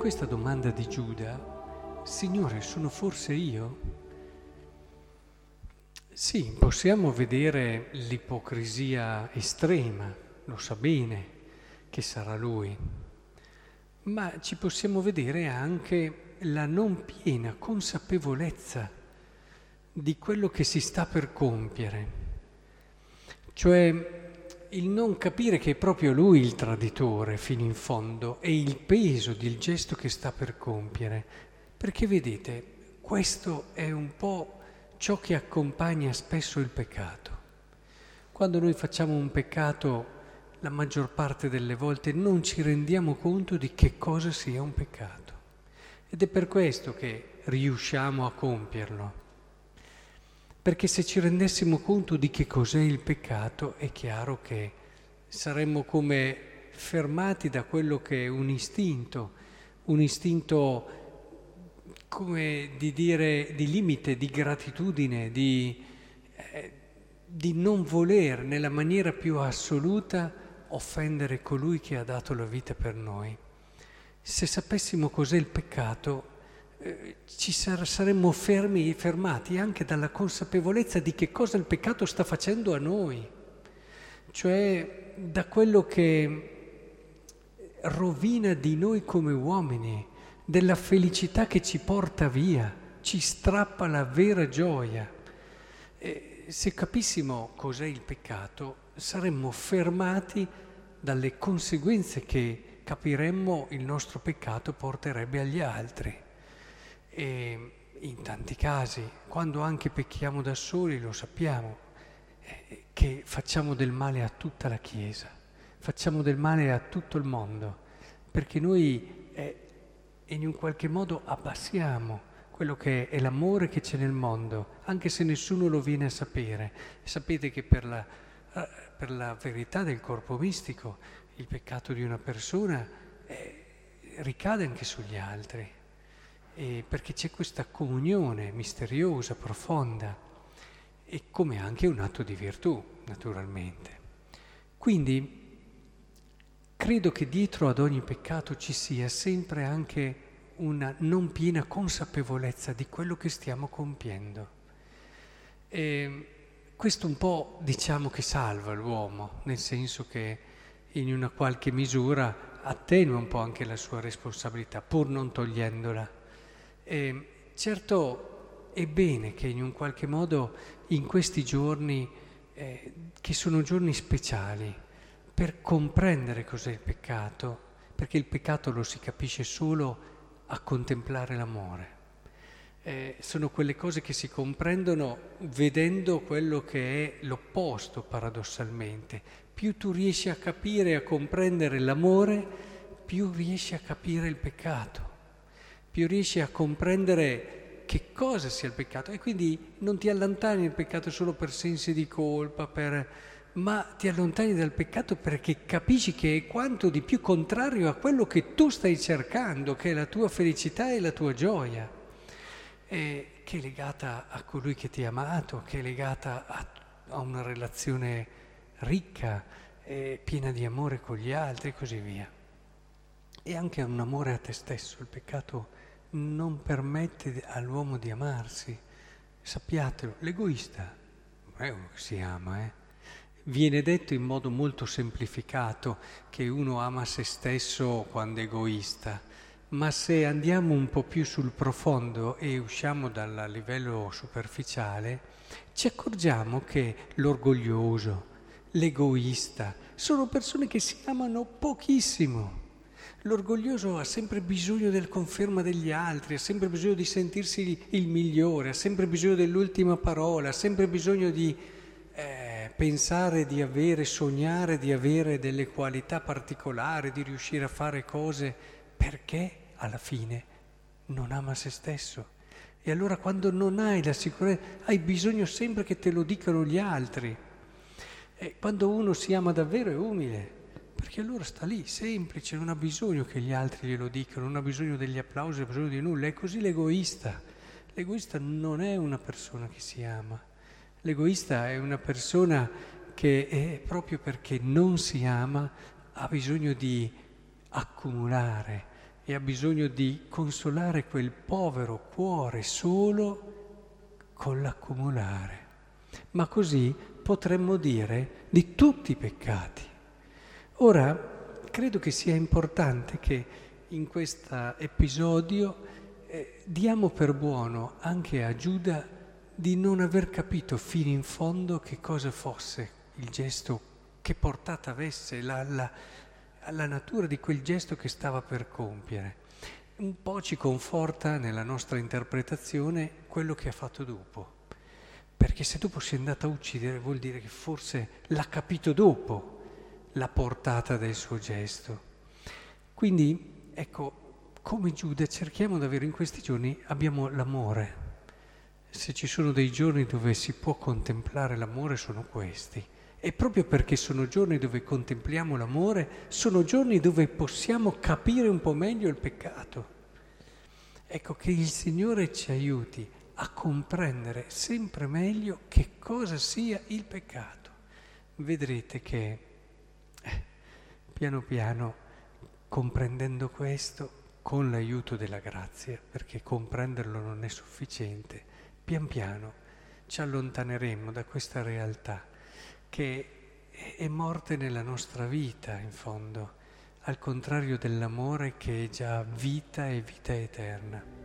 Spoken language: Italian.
questa domanda di Giuda, Signore, sono forse io? Sì, possiamo vedere l'ipocrisia estrema, lo sa bene che sarà lui, ma ci possiamo vedere anche la non piena consapevolezza di quello che si sta per compiere, cioè il non capire che è proprio lui il traditore fino in fondo e il peso del gesto che sta per compiere. Perché vedete, questo è un po' ciò che accompagna spesso il peccato. Quando noi facciamo un peccato, la maggior parte delle volte non ci rendiamo conto di che cosa sia un peccato. Ed è per questo che riusciamo a compierlo. Perché se ci rendessimo conto di che cos'è il peccato, è chiaro che saremmo come fermati da quello che è un istinto, un istinto come di dire di limite, di gratitudine, di, eh, di non voler nella maniera più assoluta offendere colui che ha dato la vita per noi. Se sapessimo cos'è il peccato, eh, ci sar- saremmo fermi, fermati anche dalla consapevolezza di che cosa il peccato sta facendo a noi, cioè da quello che rovina di noi come uomini, della felicità che ci porta via, ci strappa la vera gioia. E se capissimo cos'è il peccato, saremmo fermati dalle conseguenze che capiremmo il nostro peccato porterebbe agli altri. E in tanti casi, quando anche pecchiamo da soli, lo sappiamo, eh, che facciamo del male a tutta la Chiesa, facciamo del male a tutto il mondo, perché noi eh, in un qualche modo abbassiamo quello che è l'amore che c'è nel mondo, anche se nessuno lo viene a sapere. Sapete che per la, eh, per la verità del corpo mistico il peccato di una persona eh, ricade anche sugli altri eh, perché c'è questa comunione misteriosa, profonda, e come anche un atto di virtù, naturalmente. Quindi credo che dietro ad ogni peccato ci sia sempre anche una non piena consapevolezza di quello che stiamo compiendo. E questo un po' diciamo che salva l'uomo, nel senso che in una qualche misura attenua un po' anche la sua responsabilità, pur non togliendola. E certo è bene che in un qualche modo in questi giorni, eh, che sono giorni speciali, per comprendere cos'è il peccato, perché il peccato lo si capisce solo a contemplare l'amore. Eh, sono quelle cose che si comprendono vedendo quello che è l'opposto paradossalmente. Più tu riesci a capire e a comprendere l'amore, più riesci a capire il peccato più riesci a comprendere che cosa sia il peccato e quindi non ti allontani dal peccato solo per sensi di colpa, per... ma ti allontani dal peccato perché capisci che è quanto di più contrario a quello che tu stai cercando, che è la tua felicità e la tua gioia, e che è legata a colui che ti ha amato, che è legata a, a una relazione ricca, piena di amore con gli altri e così via. E anche un amore a te stesso, il peccato non permette all'uomo di amarsi. Sappiatelo, l'egoista è uno che si ama, eh? Viene detto in modo molto semplificato che uno ama se stesso quando è egoista, ma se andiamo un po' più sul profondo e usciamo dal livello superficiale, ci accorgiamo che l'orgoglioso, l'egoista, sono persone che si amano pochissimo. L'orgoglioso ha sempre bisogno della conferma degli altri, ha sempre bisogno di sentirsi il migliore, ha sempre bisogno dell'ultima parola, ha sempre bisogno di eh, pensare di avere, sognare di avere delle qualità particolari, di riuscire a fare cose perché alla fine non ama se stesso. E allora quando non hai la sicurezza, hai bisogno sempre che te lo dicano gli altri. E quando uno si ama davvero è umile perché allora sta lì, semplice, non ha bisogno che gli altri glielo dicano, non ha bisogno degli applausi, non ha bisogno di nulla, è così l'egoista. L'egoista non è una persona che si ama, l'egoista è una persona che è proprio perché non si ama ha bisogno di accumulare, e ha bisogno di consolare quel povero cuore solo con l'accumulare. Ma così potremmo dire di tutti i peccati. Ora, credo che sia importante che in questo episodio eh, diamo per buono anche a Giuda di non aver capito fino in fondo che cosa fosse il gesto, che portata avesse, la, la, la natura di quel gesto che stava per compiere. Un po' ci conforta nella nostra interpretazione quello che ha fatto dopo. Perché se dopo si è andata a uccidere vuol dire che forse l'ha capito dopo la portata del suo gesto. Quindi, ecco, come Giuda cerchiamo davvero in questi giorni, abbiamo l'amore. Se ci sono dei giorni dove si può contemplare l'amore sono questi. E proprio perché sono giorni dove contempliamo l'amore, sono giorni dove possiamo capire un po' meglio il peccato. Ecco che il Signore ci aiuti a comprendere sempre meglio che cosa sia il peccato. Vedrete che piano piano, comprendendo questo, con l'aiuto della grazia, perché comprenderlo non è sufficiente, pian piano ci allontaneremo da questa realtà che è morte nella nostra vita, in fondo, al contrario dell'amore che è già vita e vita eterna.